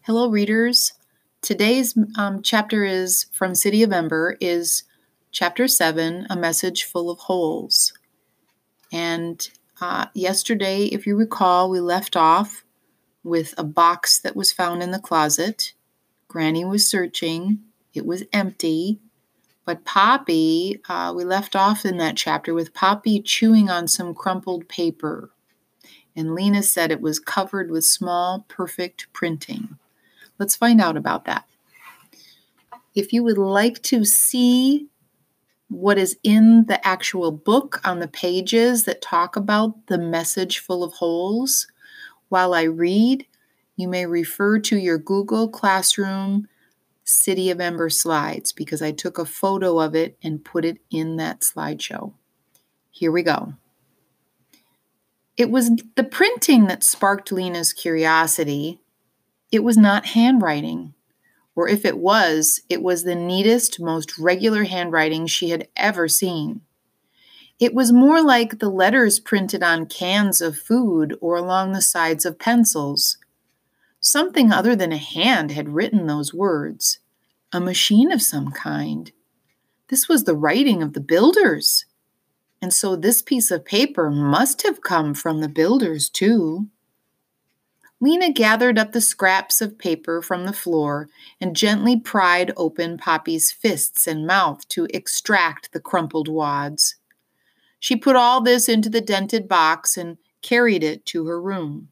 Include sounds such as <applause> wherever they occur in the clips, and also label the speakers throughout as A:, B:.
A: Hello, readers. Today's um, chapter is from City of Ember is chapter seven, a message full of holes. And uh, yesterday, if you recall, we left off with a box that was found in the closet. Granny was searching; it was empty. But Poppy, uh, we left off in that chapter with Poppy chewing on some crumpled paper. And Lina said it was covered with small, perfect printing. Let's find out about that. If you would like to see what is in the actual book on the pages that talk about the message full of holes, while I read, you may refer to your Google Classroom City of Ember slides because I took a photo of it and put it in that slideshow. Here we go. It was the printing that sparked Lina's curiosity. It was not handwriting, or if it was, it was the neatest, most regular handwriting she had ever seen. It was more like the letters printed on cans of food or along the sides of pencils. Something other than a hand had written those words, a machine of some kind. This was the writing of the builders. And so this piece of paper must have come from the builders, too. Lina gathered up the scraps of paper from the floor and gently pried open Poppy's fists and mouth to extract the crumpled wads. She put all this into the dented box and carried it to her room.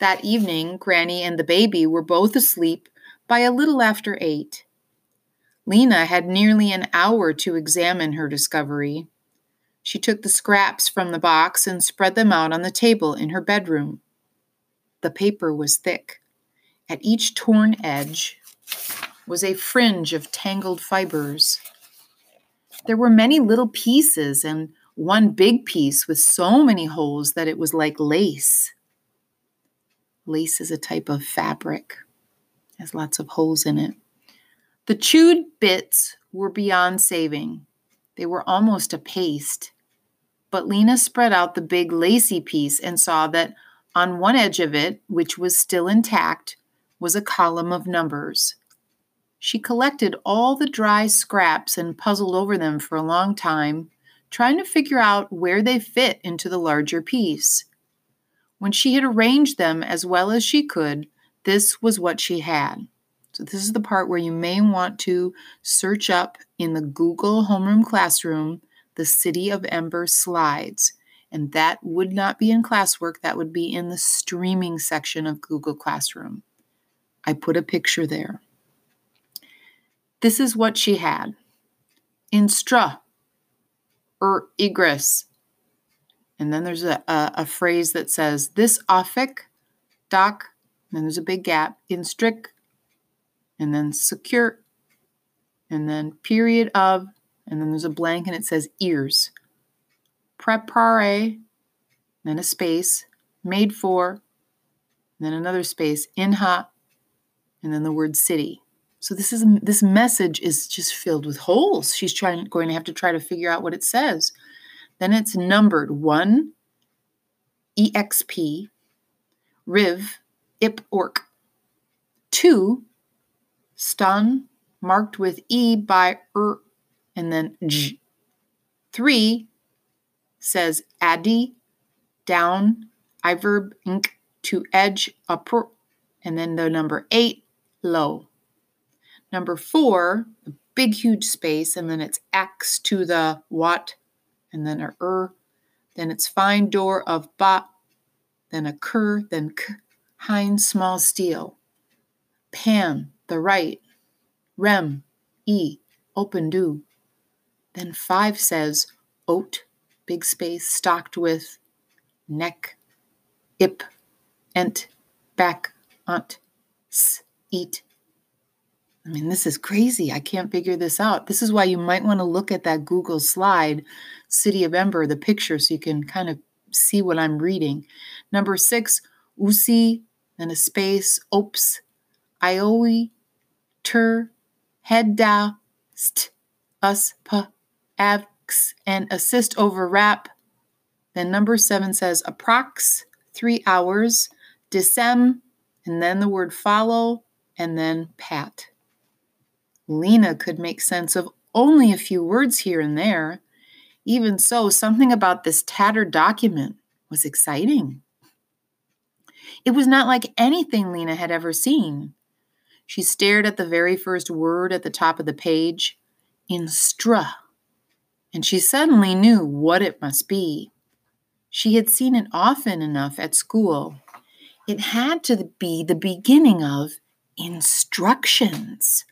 A: That evening, Granny and the baby were both asleep by a little after eight. Lina had nearly an hour to examine her discovery. She took the scraps from the box and spread them out on the table in her bedroom. The paper was thick. At each torn edge was a fringe of tangled fibers. There were many little pieces and one big piece with so many holes that it was like lace. Lace is a type of fabric, has lots of holes in it. The chewed bits were beyond saving. They were almost a paste. But Lina spread out the big lacy piece and saw that on one edge of it, which was still intact, was a column of numbers. She collected all the dry scraps and puzzled over them for a long time, trying to figure out where they fit into the larger piece. When she had arranged them as well as she could, this was what she had. So, this is the part where you may want to search up in the Google Homeroom Classroom the City of Ember slides. And that would not be in classwork, that would be in the streaming section of Google Classroom. I put a picture there. This is what she had instra, er, igris, and then there's a, a, a phrase that says, this offic, doc, and then there's a big gap, in strict, and then secure, and then period of, and then there's a blank and it says ears. Prepare, then a space, made for, then another space, inha, and then the word city. So this is this message is just filled with holes. She's trying going to have to try to figure out what it says. Then it's numbered 1 EXP, RIV, IP, ORC. 2 stun, marked with E by ER, and then J. 3 says addy, down, I verb ink, to edge, upper, and then the number 8, low. Number 4, a big huge space, and then it's X to the what, and then a er, then it's fine door of ba, then a cur, then k, hind small steel. Pan, the right, rem, e, open do. Then five says oat, big space, stocked with neck, ip, ent, back, unt, s, eat, I mean, this is crazy. I can't figure this out. This is why you might want to look at that Google slide, City of Ember, the picture, so you can kind of see what I'm reading. Number six, Usi, and a space, Ops, Ioi, Tur, Hedda, St, Us, P, Av, ax and assist over wrap. Then number seven says approx, three hours, disem, and then the word follow, and then pat. Lina could make sense of only a few words here and there. Even so, something about this tattered document was exciting. It was not like anything Lina had ever seen. She stared at the very first word at the top of the page, instra, and she suddenly knew what it must be. She had seen it often enough at school. It had to be the beginning of instructions.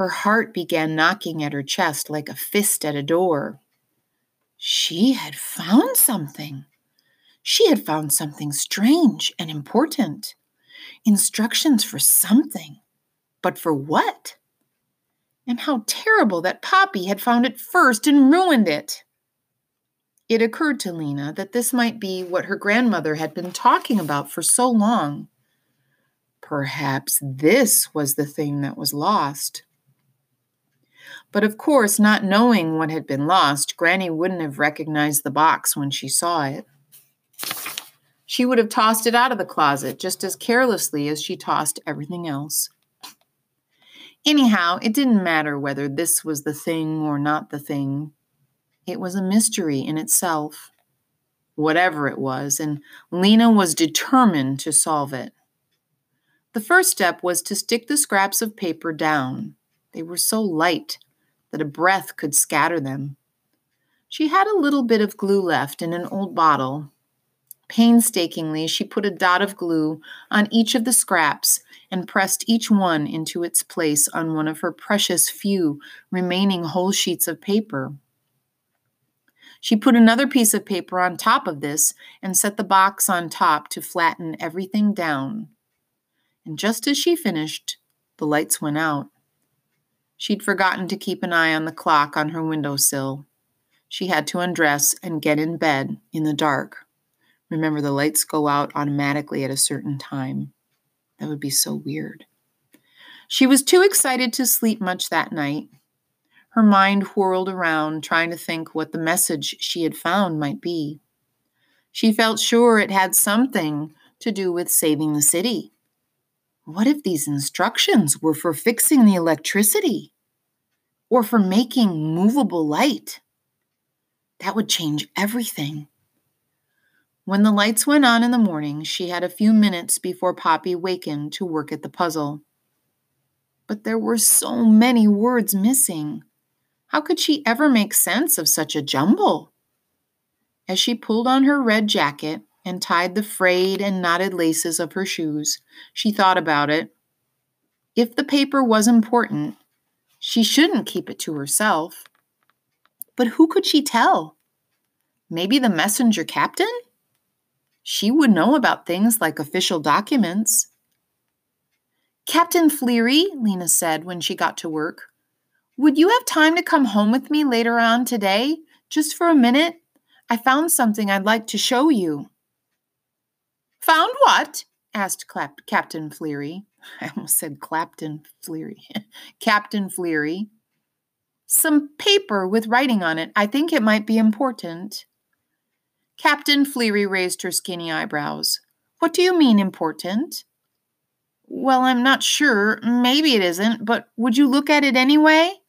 A: Her heart began knocking at her chest like a fist at a door. She had found something. She had found something strange and important. Instructions for something. But for what? And how terrible that Poppy had found it first and ruined it. It occurred to Lina that this might be what her grandmother had been talking about for so long. Perhaps this was the thing that was lost. But of course, not knowing what had been lost, Granny wouldn't have recognized the box when she saw it. She would have tossed it out of the closet just as carelessly as she tossed everything else. Anyhow, it didn't matter whether this was the thing or not the thing. It was a mystery in itself, whatever it was, and Lina was determined to solve it. The first step was to stick the scraps of paper down. They were so light that a breath could scatter them. She had a little bit of glue left in an old bottle, Painstakingly, she put a dot of glue on each of the scraps and pressed each one into its place on one of her precious few remaining whole sheets of paper. She put another piece of paper on top of this and set the box on top to flatten everything down. And just as she finished, the lights went out. She'd forgotten to keep an eye on the clock on her window sill. She had to undress and get in bed in the dark. Remember, the lights go out automatically at a certain time. That would be so weird. She was too excited to sleep much that night. Her mind whirled around, trying to think what the message she had found might be. She felt sure it had something to do with saving the city. What if these instructions were for fixing the electricity or for making movable light? That would change everything. When the lights went on in the morning, she had a few minutes before Poppy wakened to work at the puzzle. But there were so many words missing. How could she ever make sense of such a jumble? As she pulled on her red jacket and tied the frayed and knotted laces of her shoes, she thought about it. If the paper was important, she shouldn't keep it to herself. But who could she tell? Maybe the messenger captain? She would know about things like official documents. Captain Fleery, Lina said when she got to work, would you have time to come home with me later on today, just for a minute? I found something I'd like to show you. Found what? asked Clap- Captain Fleery. <laughs> I almost said Clapton Fleery. <laughs> Captain Fleery. Some paper with writing on it. I think it might be important. Captain Fleery raised her skinny eyebrows. What do you mean important? Well, I'm not sure. Maybe it isn't, but would you look at it anyway?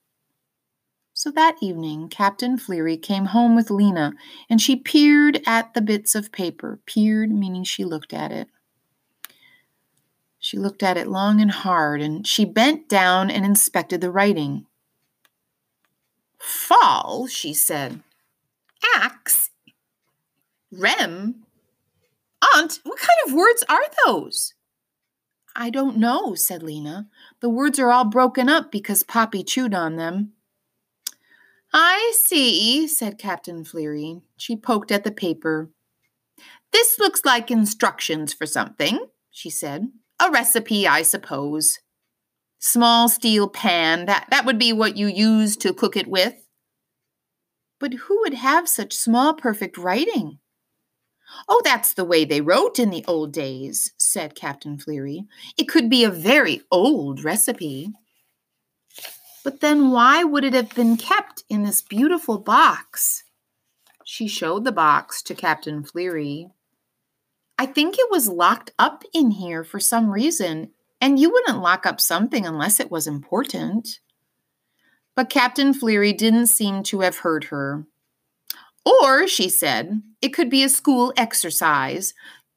A: So that evening, Captain Fleery came home with Lina, and she peered at the bits of paper. Peered, meaning she looked at it. She looked at it long and hard, and she bent down and inspected the writing. Fall, she said. Axe Rem? Aunt, what kind of words are those? I don't know, said Lina. The words are all broken up because Poppy chewed on them. I see, said Captain Fleery. She poked at the paper. This looks like instructions for something, she said. A recipe, I suppose. Small steel pan, that, that would be what you use to cook it with. But who would have such small, perfect writing? Oh, that's the way they wrote in the old days, said Captain Fleery. It could be a very old recipe. But then why would it have been kept in this beautiful box? She showed the box to Captain Fleery. I think it was locked up in here for some reason, and you wouldn't lock up something unless it was important. But Captain Fleery didn't seem to have heard her. Or, she said, it could be a school exercise,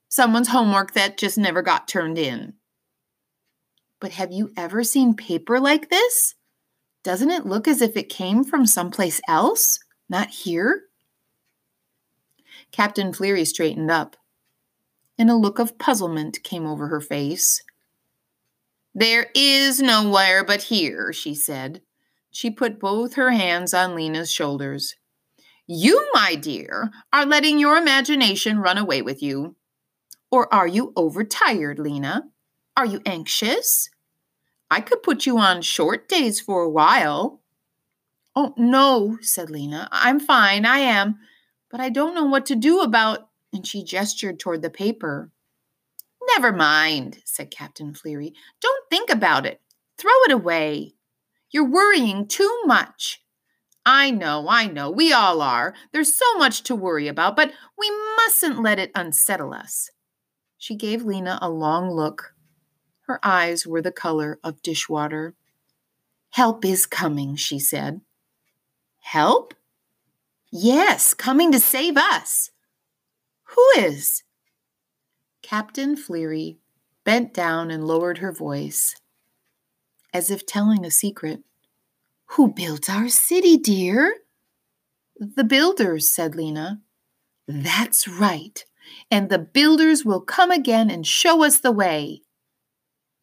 A: someone's homework that just never got turned in. But have you ever seen paper like this? Doesn't it look as if it came from someplace else, not here? Captain Fleery straightened up, and a look of puzzlement came over her face. There is nowhere but here, she said. She put both her hands on Lina's shoulders. You, my dear, are letting your imagination run away with you. Or are you overtired, Lina? Are you anxious? I could put you on short days for a while. Oh, no, said Lina. I'm fine, I am. But I don't know what to do about. And she gestured toward the paper. Never mind, said Captain Fleery. Don't think about it. Throw it away. You're worrying too much. I know, I know, we all are. There's so much to worry about, but we mustn't let it unsettle us. She gave Lina a long look. Her eyes were the color of dishwater. Help is coming, she said. Help? Yes, coming to save us. Who is? Captain Fleery bent down and lowered her voice, as if telling a secret. Who built our city, dear? The builders, said Lina. That's right. And the builders will come again and show us the way.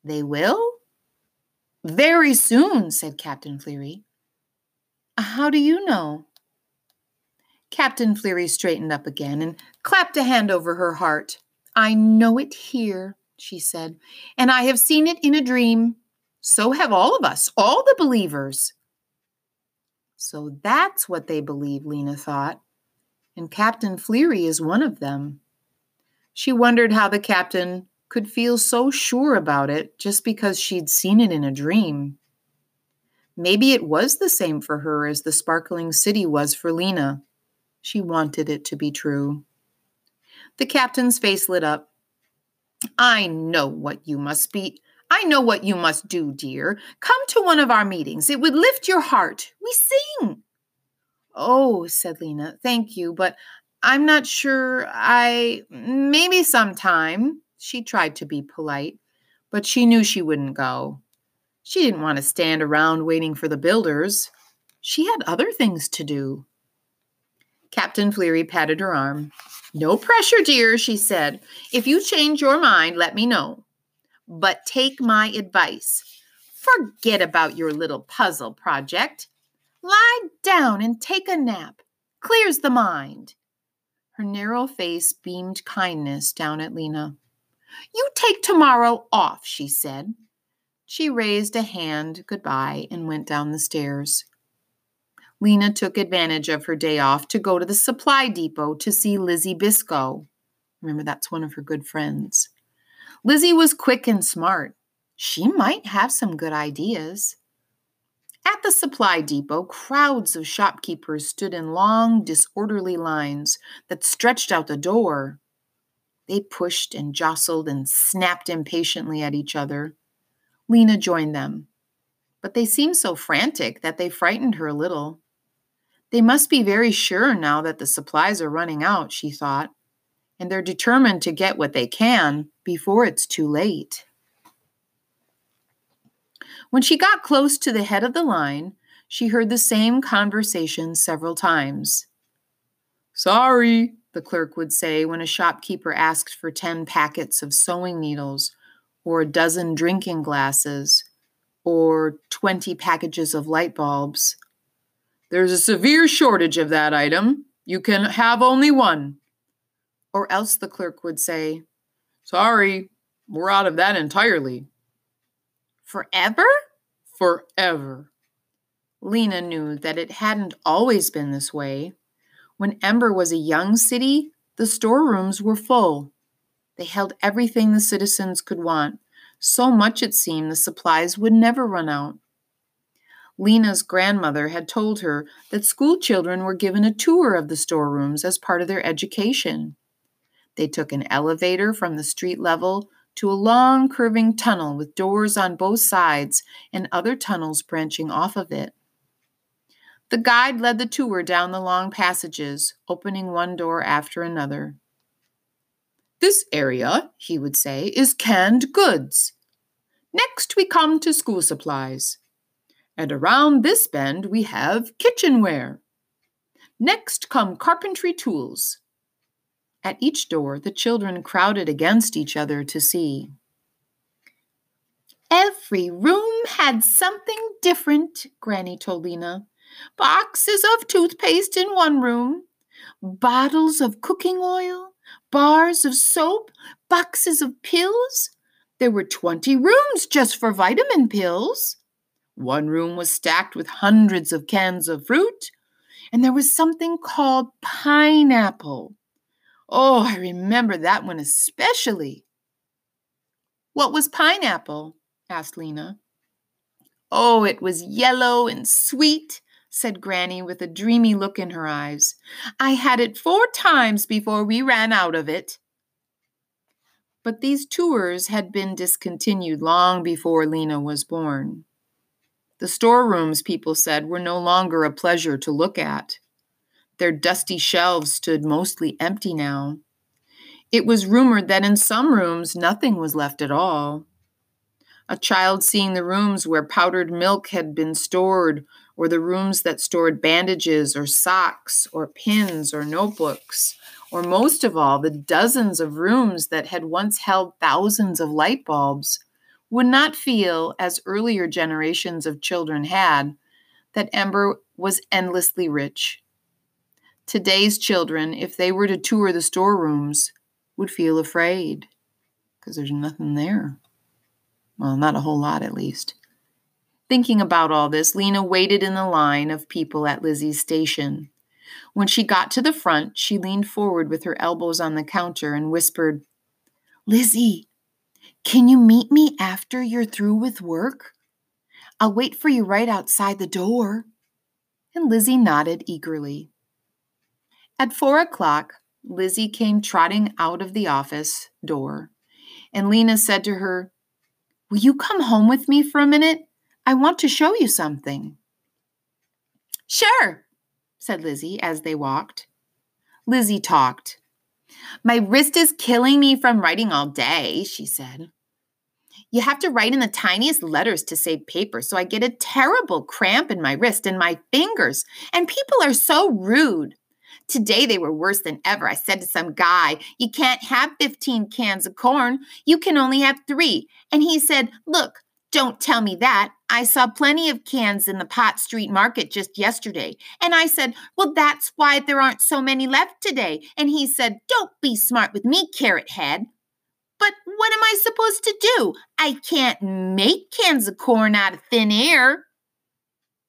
A: They will? Very soon, said Captain Fleery. How do you know? Captain Fleery straightened up again and clapped a hand over her heart. I know it here, she said, and I have seen it in a dream. So have all of us, all the believers. So that's what they believe, Lina thought. And Captain Fleery is one of them. She wondered how the captain could feel so sure about it just because she'd seen it in a dream. Maybe it was the same for her as the sparkling city was for Lina. She wanted it to be true. The captain's face lit up. I know what you must be. I know what you must do, dear. Come to one of our meetings. It would lift your heart. We sing. Oh, said Lina, thank you, but I'm not sure I. Maybe sometime. She tried to be polite, but she knew she wouldn't go. She didn't want to stand around waiting for the builders. She had other things to do. Captain Fleery patted her arm. No pressure, dear, she said. If you change your mind, let me know. But take my advice. Forget about your little puzzle project. Lie down and take a nap. Clears the mind. Her narrow face beamed kindness down at Lina. You take tomorrow off, she said. She raised a hand goodbye and went down the stairs. Lina took advantage of her day off to go to the supply depot to see Lizzie Bisco. Remember, that's one of her good friends. Lizzie was quick and smart. She might have some good ideas. At the supply depot, crowds of shopkeepers stood in long, disorderly lines that stretched out the door. They pushed and jostled and snapped impatiently at each other. Lina joined them, but they seemed so frantic that they frightened her a little. They must be very sure now that the supplies are running out, she thought and they're determined to get what they can before it's too late. When she got close to the head of the line, she heard the same conversation several times. Sorry, the clerk would say when a shopkeeper asked for 10 packets of sewing needles, or a dozen drinking glasses, or 20 packages of light bulbs. There's a severe shortage of that item. You can have only one or else the clerk would say, Sorry, we're out of that entirely. Forever? Forever. Lina knew that it hadn't always been this way. When Ember was a young city, the storerooms were full. They held everything the citizens could want, so much it seemed the supplies would never run out. Lina's grandmother had told her that school children were given a tour of the storerooms as part of their education. They took an elevator from the street level to a long curving tunnel with doors on both sides and other tunnels branching off of it. The guide led the tour down the long passages, opening one door after another. This area, he would say, is canned goods. Next, we come to school supplies. And around this bend, we have kitchenware. Next come carpentry tools. At each door, the children crowded against each other to see. Every room had something different, Granny told Lina. Boxes of toothpaste in one room, bottles of cooking oil, bars of soap, boxes of pills. There were 20 rooms just for vitamin pills. One room was stacked with hundreds of cans of fruit, and there was something called pineapple. Oh, I remember that one especially. What was pineapple? asked Lina. Oh, it was yellow and sweet, said Granny with a dreamy look in her eyes. I had it four times before we ran out of it. But these tours had been discontinued long before Lina was born. The storerooms, people said, were no longer a pleasure to look at. Their dusty shelves stood mostly empty now. It was rumored that in some rooms nothing was left at all. A child seeing the rooms where powdered milk had been stored or the rooms that stored bandages or socks or pins or notebooks, or most of all, the dozens of rooms that had once held thousands of light bulbs, would not feel, as earlier generations of children had, that Ember was endlessly rich. Today's children, if they were to tour the storerooms, would feel afraid because there's nothing there. Well, not a whole lot, at least. Thinking about all this, Lina waited in the line of people at Lizzie's station. When she got to the front, she leaned forward with her elbows on the counter and whispered, Lizzie, can you meet me after you're through with work? I'll wait for you right outside the door. And Lizzie nodded eagerly. At four o'clock, Lizzie came trotting out of the office door, and Lina said to her, Will you come home with me for a minute? I want to show you something. Sure, said Lizzie as they walked. Lizzie talked. My wrist is killing me from writing all day, she said. You have to write in the tiniest letters to save paper, so I get a terrible cramp in my wrist and my fingers, and people are so rude. Today they were worse than ever. I said to some guy, You can't have 15 cans of corn, you can only have three. And he said, Look, don't tell me that. I saw plenty of cans in the Pot Street Market just yesterday. And I said, Well, that's why there aren't so many left today. And he said, Don't be smart with me, Carrot Head. But what am I supposed to do? I can't make cans of corn out of thin air.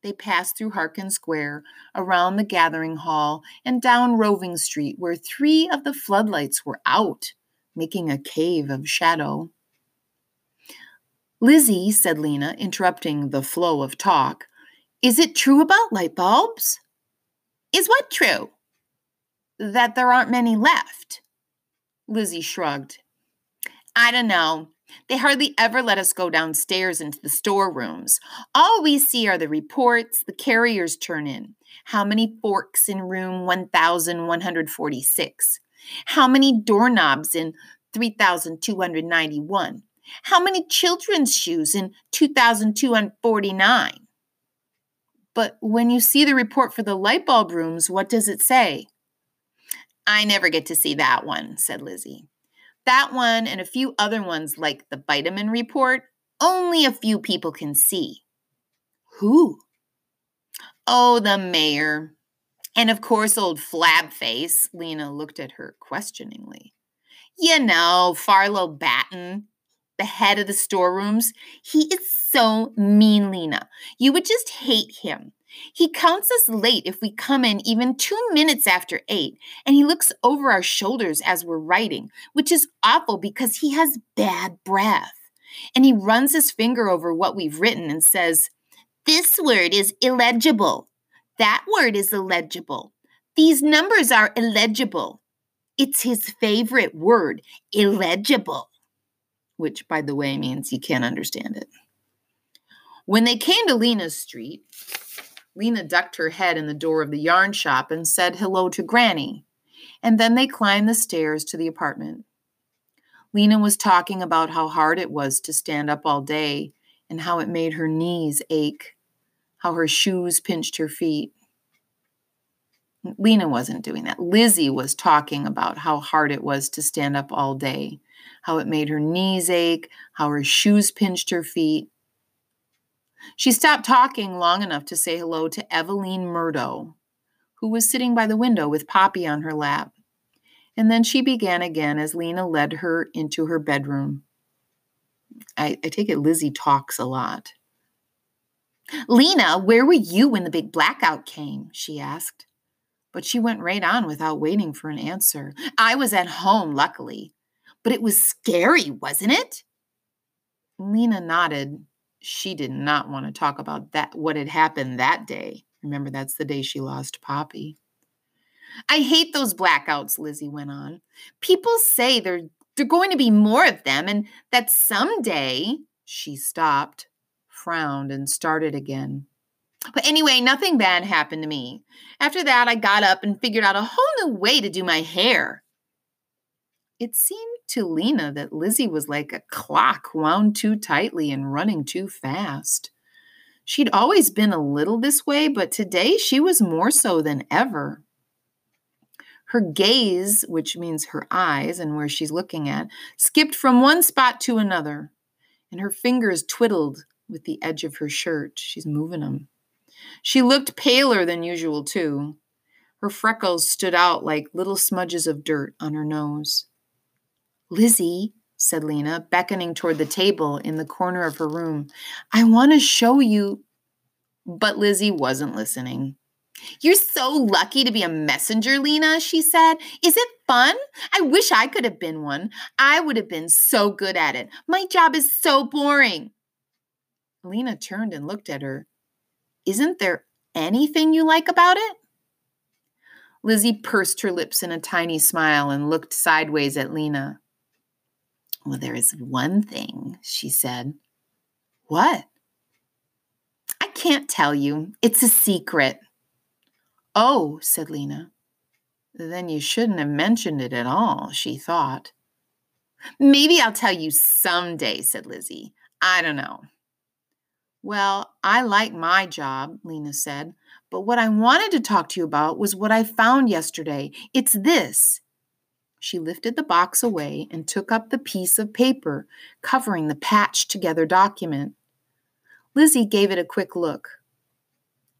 A: They passed through Harken Square, around the gathering hall, and down Roving Street, where three of the floodlights were out, making a cave of shadow. Lizzie, said Lena, interrupting the flow of talk, is it true about light bulbs? Is what true? That there aren't many left. Lizzie shrugged. I don't know. They hardly ever let us go downstairs into the storerooms. All we see are the reports the carriers turn in. How many forks in room 1146? How many doorknobs in 3291? How many children's shoes in 2,249? But when you see the report for the light bulb rooms, what does it say? I never get to see that one, said Lizzie. That one and a few other ones, like the vitamin report, only a few people can see. Who? Oh, the mayor. And of course, old Flabface. Lina looked at her questioningly. You know, Farlow Batten the head of the storerooms. He is so mean, Lina. You would just hate him. He counts us late if we come in even two minutes after eight, and he looks over our shoulders as we're writing, which is awful because he has bad breath. And he runs his finger over what we've written and says,
B: This word is illegible. That word is illegible. These numbers are illegible. It's his favorite word, illegible.
A: Which, by the way, means you can't understand it. When they came to Lina's street, Lina ducked her head in the door of the yarn shop and said hello to Granny, and then they climbed the stairs to the apartment. Lina was talking about how hard it was to stand up all day and how it made her knees ache, how her shoes pinched her feet. Lina wasn't doing that. Lizzie was talking about how hard it was to stand up all day, how it made her knees ache, how her shoes pinched her feet, she stopped talking long enough to say hello to Eveline Murdo, who was sitting by the window with Poppy on her lap. And then she began again as Lina led her into her bedroom. I, I take it Lizzie talks a lot.
B: Lina, where were you when the big blackout came? she asked.
A: But she went right on without waiting for an answer.
B: I was at home, luckily. But it was scary, wasn't it?
A: Lina nodded she did not want to talk about that what had happened that day. Remember, that's the day she lost Poppy.
B: I hate those blackouts, Lizzie went on. People say there there are going to be more of them and that someday
A: she stopped, frowned, and started again.
B: But anyway, nothing bad happened to me. After that, I got up and figured out a whole new way to do my hair.
A: It seemed to Lina that Lizzie was like a clock wound too tightly and running too fast. She'd always been a little this way, but today she was more so than ever. Her gaze, which means her eyes and where she's looking at, skipped from one spot to another, and her fingers twiddled with the edge of her shirt. She's moving them. She looked paler than usual, too. Her freckles stood out like little smudges of dirt on her nose.
B: Lizzie, said Lina, beckoning toward the table in the corner of her room, I want to show you.
A: But Lizzie wasn't listening.
B: You're so lucky to be a messenger, Lina, she said. Is it fun? I wish I could have been one. I would have been so good at it. My job is so boring.
A: Lina turned and looked at her. Isn't there anything you like about it? Lizzie pursed her lips in a tiny smile and looked sideways at Lina.
B: Well, there is one thing, she said.
A: What?
B: I can't tell you. It's a secret.
A: Oh, said Lina. Then you shouldn't have mentioned it at all, she thought.
B: Maybe I'll tell you someday, said Lizzie. I don't know.
A: Well, I like my job, Lina said, but what I wanted to talk to you about was what I found yesterday. It's this. She lifted the box away and took up the piece of paper covering the patched together document. Lizzie gave it a quick look.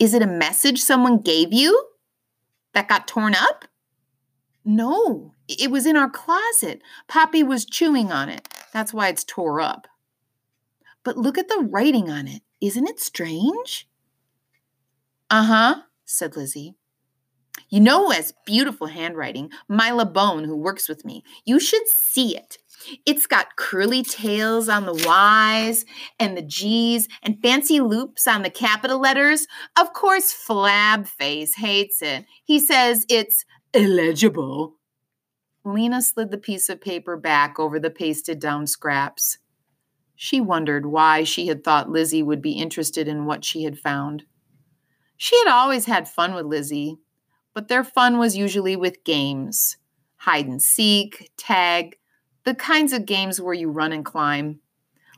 B: Is it a message someone gave you that got torn up?
A: No, it was in our closet. Poppy was chewing on it. That's why it's tore up. But look at the writing on it. Isn't it strange?
B: Uh huh, said Lizzie. You know who has beautiful handwriting? Mila Bone, who works with me. You should see it. It's got curly tails on the Y's and the G's and fancy loops on the capital letters. Of course, Flabface hates it. He says it's illegible.
A: Lina slid the piece of paper back over the pasted down scraps. She wondered why she had thought Lizzie would be interested in what she had found. She had always had fun with Lizzie, but their fun was usually with games hide and seek, tag, the kinds of games where you run and climb.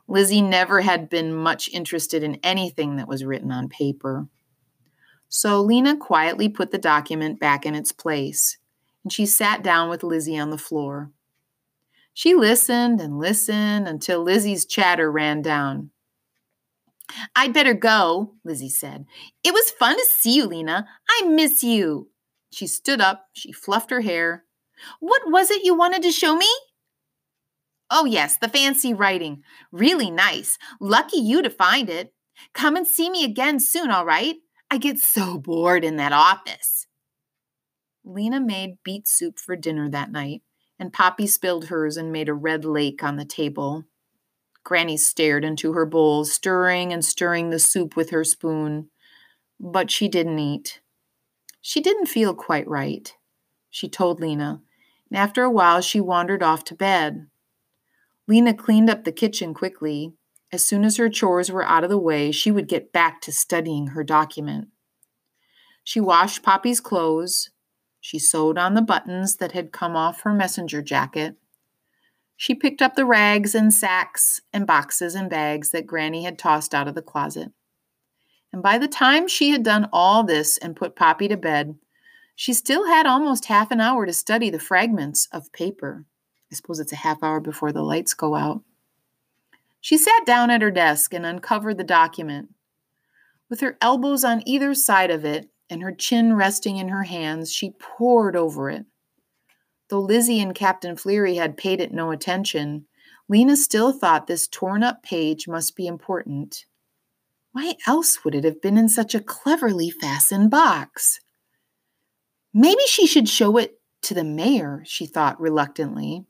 A: Lizzie never had been much interested in anything that was written on paper. So Lina quietly put the document back in its place, and she sat down with Lizzie on the floor. She listened and listened until Lizzie's chatter ran down.
B: I'd better go, Lizzie said. It was fun to see you, Lina. I miss you.
A: She stood up, she fluffed her hair.
B: What was it you wanted to show me?
A: Oh, yes, the fancy writing. Really nice. Lucky you to find it. Come and see me again soon, all right? I get so bored in that office. Lina made beet soup for dinner that night, and Poppy spilled hers and made a red lake on the table. Granny stared into her bowl, stirring and stirring the soup with her spoon. But she didn't eat. She didn't feel quite right, she told Lina, and after a while she wandered off to bed. Lina cleaned up the kitchen quickly. As soon as her chores were out of the way, she would get back to studying her document. She washed Poppy's clothes. She sewed on the buttons that had come off her messenger jacket. She picked up the rags and sacks and boxes and bags that Granny had tossed out of the closet. And by the time she had done all this and put Poppy to bed, she still had almost half an hour to study the fragments of paper. I suppose it's a half hour before the lights go out. She sat down at her desk and uncovered the document. With her elbows on either side of it and her chin resting in her hands, she pored over it. Though Lizzie and Captain Fleery had paid it no attention, Lina still thought this torn up page must be important. Why else would it have been in such a cleverly fastened box? Maybe she should show it to the mayor, she thought reluctantly.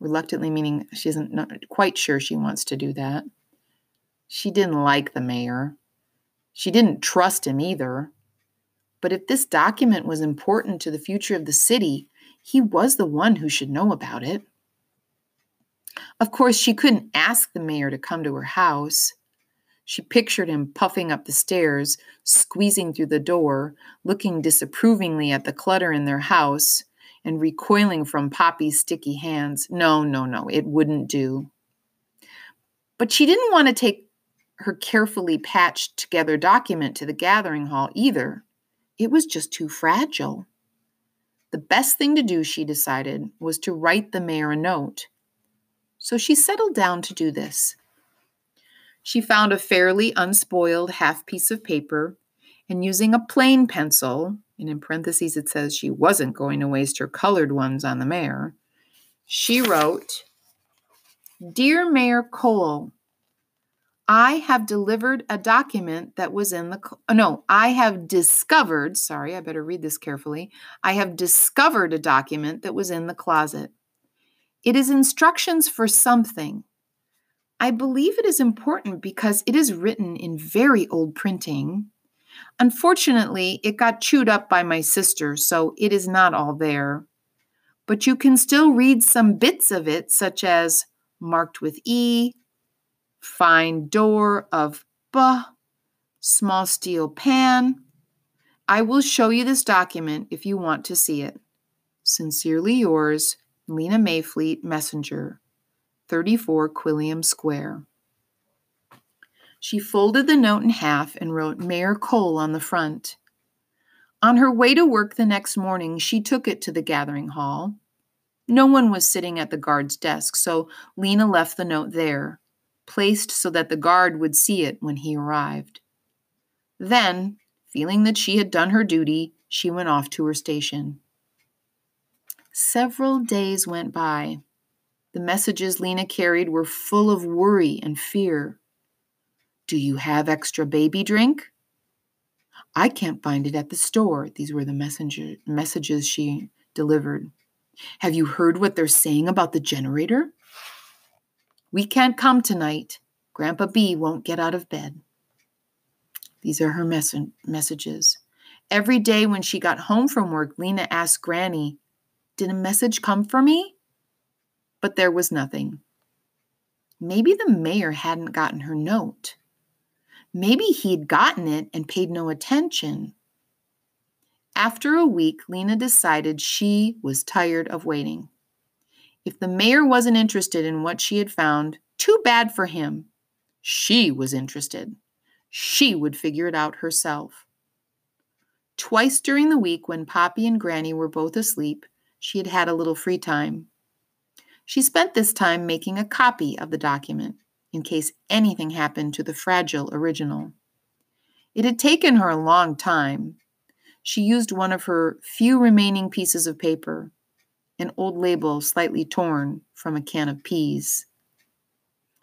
A: Reluctantly, meaning she isn't not quite sure she wants to do that. She didn't like the mayor. She didn't trust him either. But if this document was important to the future of the city, he was the one who should know about it. Of course, she couldn't ask the mayor to come to her house. She pictured him puffing up the stairs, squeezing through the door, looking disapprovingly at the clutter in their house, and recoiling from Poppy's sticky hands. No, no, no, it wouldn't do. But she didn't want to take her carefully patched together document to the gathering hall either. It was just too fragile. The best thing to do, she decided, was to write the mayor a note. So she settled down to do this. She found a fairly unspoiled half piece of paper and using a plain pencil, and in parentheses it says she wasn't going to waste her colored ones on the mayor, she wrote Dear Mayor Cole, I have delivered a document that was in the, uh, no, I have discovered, sorry, I better read this carefully. I have discovered a document that was in the closet. It is instructions for something. I believe it is important because it is written in very old printing. Unfortunately, it got chewed up by my sister, so it is not all there. But you can still read some bits of it, such as marked with E, Fine door of B, small steel pan. I will show you this document if you want to see it. Sincerely yours, Lina Mayfleet, Messenger, 34 Quilliam Square. She folded the note in half and wrote Mayor Cole on the front. On her way to work the next morning, she took it to the gathering hall. No one was sitting at the guard's desk, so Lina left the note there placed so that the guard would see it when he arrived. Then, feeling that she had done her duty, she went off to her station. Several days went by. The messages Lina carried were full of worry and fear. Do you have extra baby drink? I can't find it at the store. These were the messenger messages she delivered. Have you heard what they're saying about the generator? We can't come tonight. Grandpa B won't get out of bed. These are her mes- messages. Every day when she got home from work, Lena asked Granny, Did a message come for me? But there was nothing. Maybe the mayor hadn't gotten her note. Maybe he'd gotten it and paid no attention. After a week, Lina decided she was tired of waiting. If the mayor wasn't interested in what she had found, too bad for him. She was interested. She would figure it out herself. Twice during the week, when Poppy and Granny were both asleep, she had had a little free time. She spent this time making a copy of the document in case anything happened to the fragile original. It had taken her a long time. She used one of her few remaining pieces of paper an old label slightly torn from a can of peas.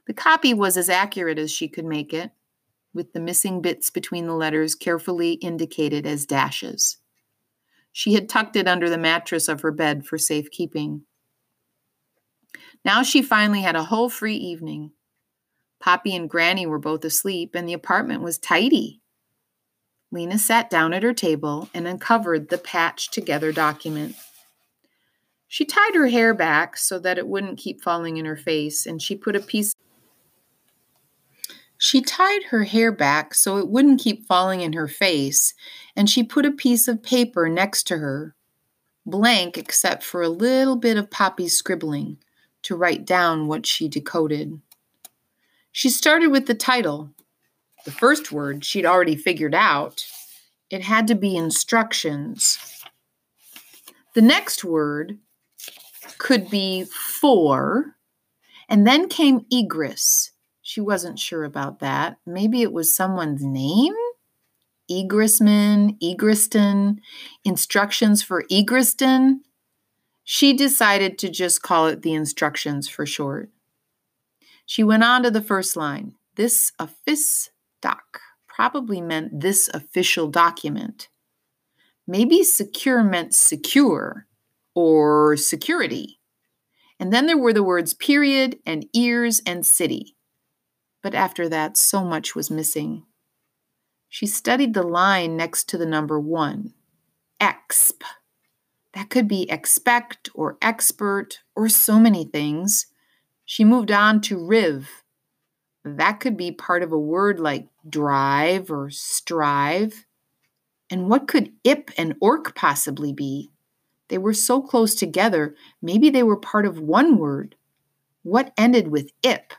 A: The copy was as accurate as she could make it, with the missing bits between the letters carefully indicated as dashes. She had tucked it under the mattress of her bed for safekeeping. Now she finally had a whole free evening. Poppy and Granny were both asleep, and the apartment was tidy. Lina sat down at her table and uncovered the patched together document. She tied her hair back so that it wouldn't keep falling in her face, and she put a piece she tied her hair back so it wouldn't keep falling in her face, and she put a piece of paper next to her, blank except for a little bit of Poppy's scribbling to write down what she decoded. She started with the title. The first word she'd already figured out. It had to be instructions. The next word could be for, and then came egress she wasn't sure about that. Maybe it was someone's name? Egressman, Egriston, instructions for Egriston. She decided to just call it the instructions for short. She went on to the first line. This office doc probably meant this official document. Maybe secure meant secure or security. And then there were the words period and ears and city but after that, so much was missing. She studied the line next to the number one exp. That could be expect or expert or so many things. She moved on to riv. That could be part of a word like drive or strive. And what could ip and orc possibly be? They were so close together, maybe they were part of one word. What ended with ip?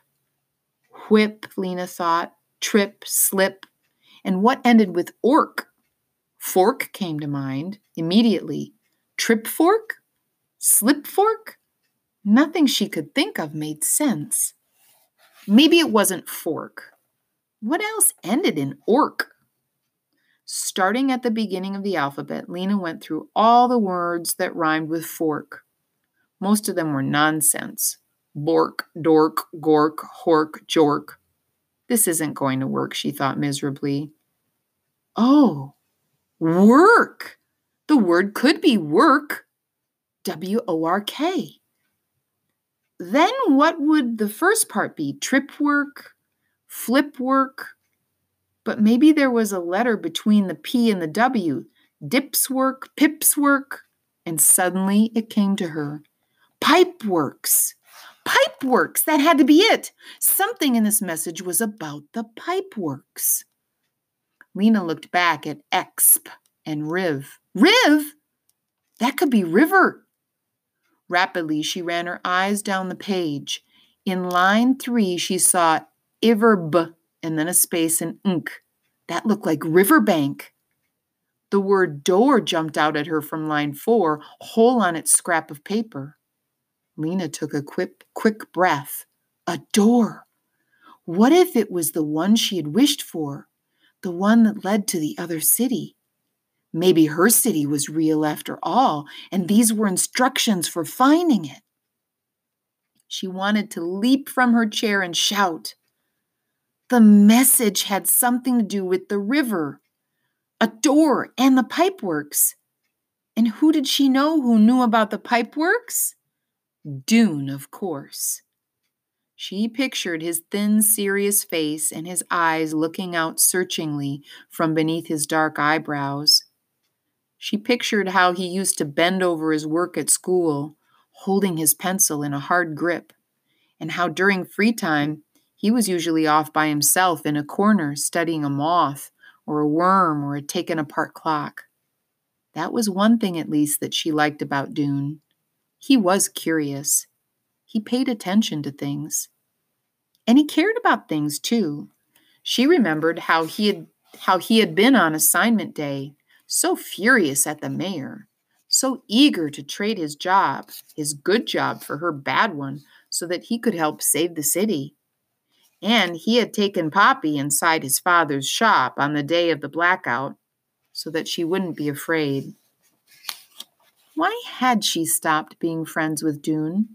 A: whip, Lina thought, trip, slip, and what ended with orc? Fork came to mind immediately. Trip fork? Slip fork? Nothing she could think of made sense. Maybe it wasn't fork. What else ended in orc? Starting at the beginning of the alphabet, Lina went through all the words that rhymed with fork. Most of them were nonsense. Bork, dork, gork, hork, jork. This isn't going to work, she thought miserably. Oh, work. The word could be work. W O R K. Then what would the first part be? Trip work? Flip work? But maybe there was a letter between the P and the W. Dips work, pips work. And suddenly it came to her. Pipe works. Pipe works. That had to be it. Something in this message was about the pipe works. Lina looked back at exp and riv. Riv? That could be river. Rapidly, she ran her eyes down the page. In line three, she saw iverb and then a space and ink. That looked like riverbank. The word door jumped out at her from line four, whole on its scrap of paper. Lina took a quick, quick breath. A door. What if it was the one she had wished for, the one that led to the other city? Maybe her city was real after all, and these were instructions for finding it. She wanted to leap from her chair and shout. The message had something to do with the river, a door, and the pipeworks. And who did she know who knew about the pipeworks? Doon, of course. She pictured his thin, serious face and his eyes looking out searchingly from beneath his dark eyebrows. She pictured how he used to bend over his work at school, holding his pencil in a hard grip, and how during free time he was usually off by himself in a corner studying a moth or a worm or a taken apart clock. That was one thing at least that she liked about Doon. He was curious. He paid attention to things. And he cared about things too. She remembered how he had how he had been on assignment day, so furious at the mayor, so eager to trade his job, his good job for her bad one, so that he could help save the city. And he had taken Poppy inside his father's shop on the day of the blackout so that she wouldn't be afraid. Why had she stopped being friends with Doon?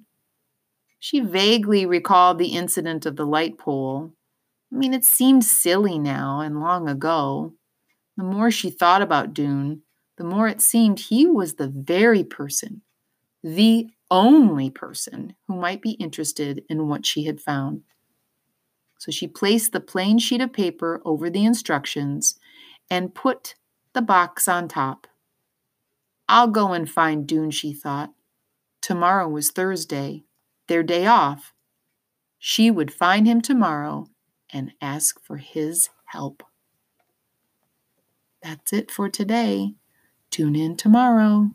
A: She vaguely recalled the incident of the light pole. I mean, it seemed silly now and long ago. The more she thought about Doon, the more it seemed he was the very person, the only person who might be interested in what she had found. So she placed the plain sheet of paper over the instructions and put the box on top. I'll go and find Doon, she thought. Tomorrow was Thursday, their day off. She would find him tomorrow and ask for his help. That's it for today. Tune in tomorrow.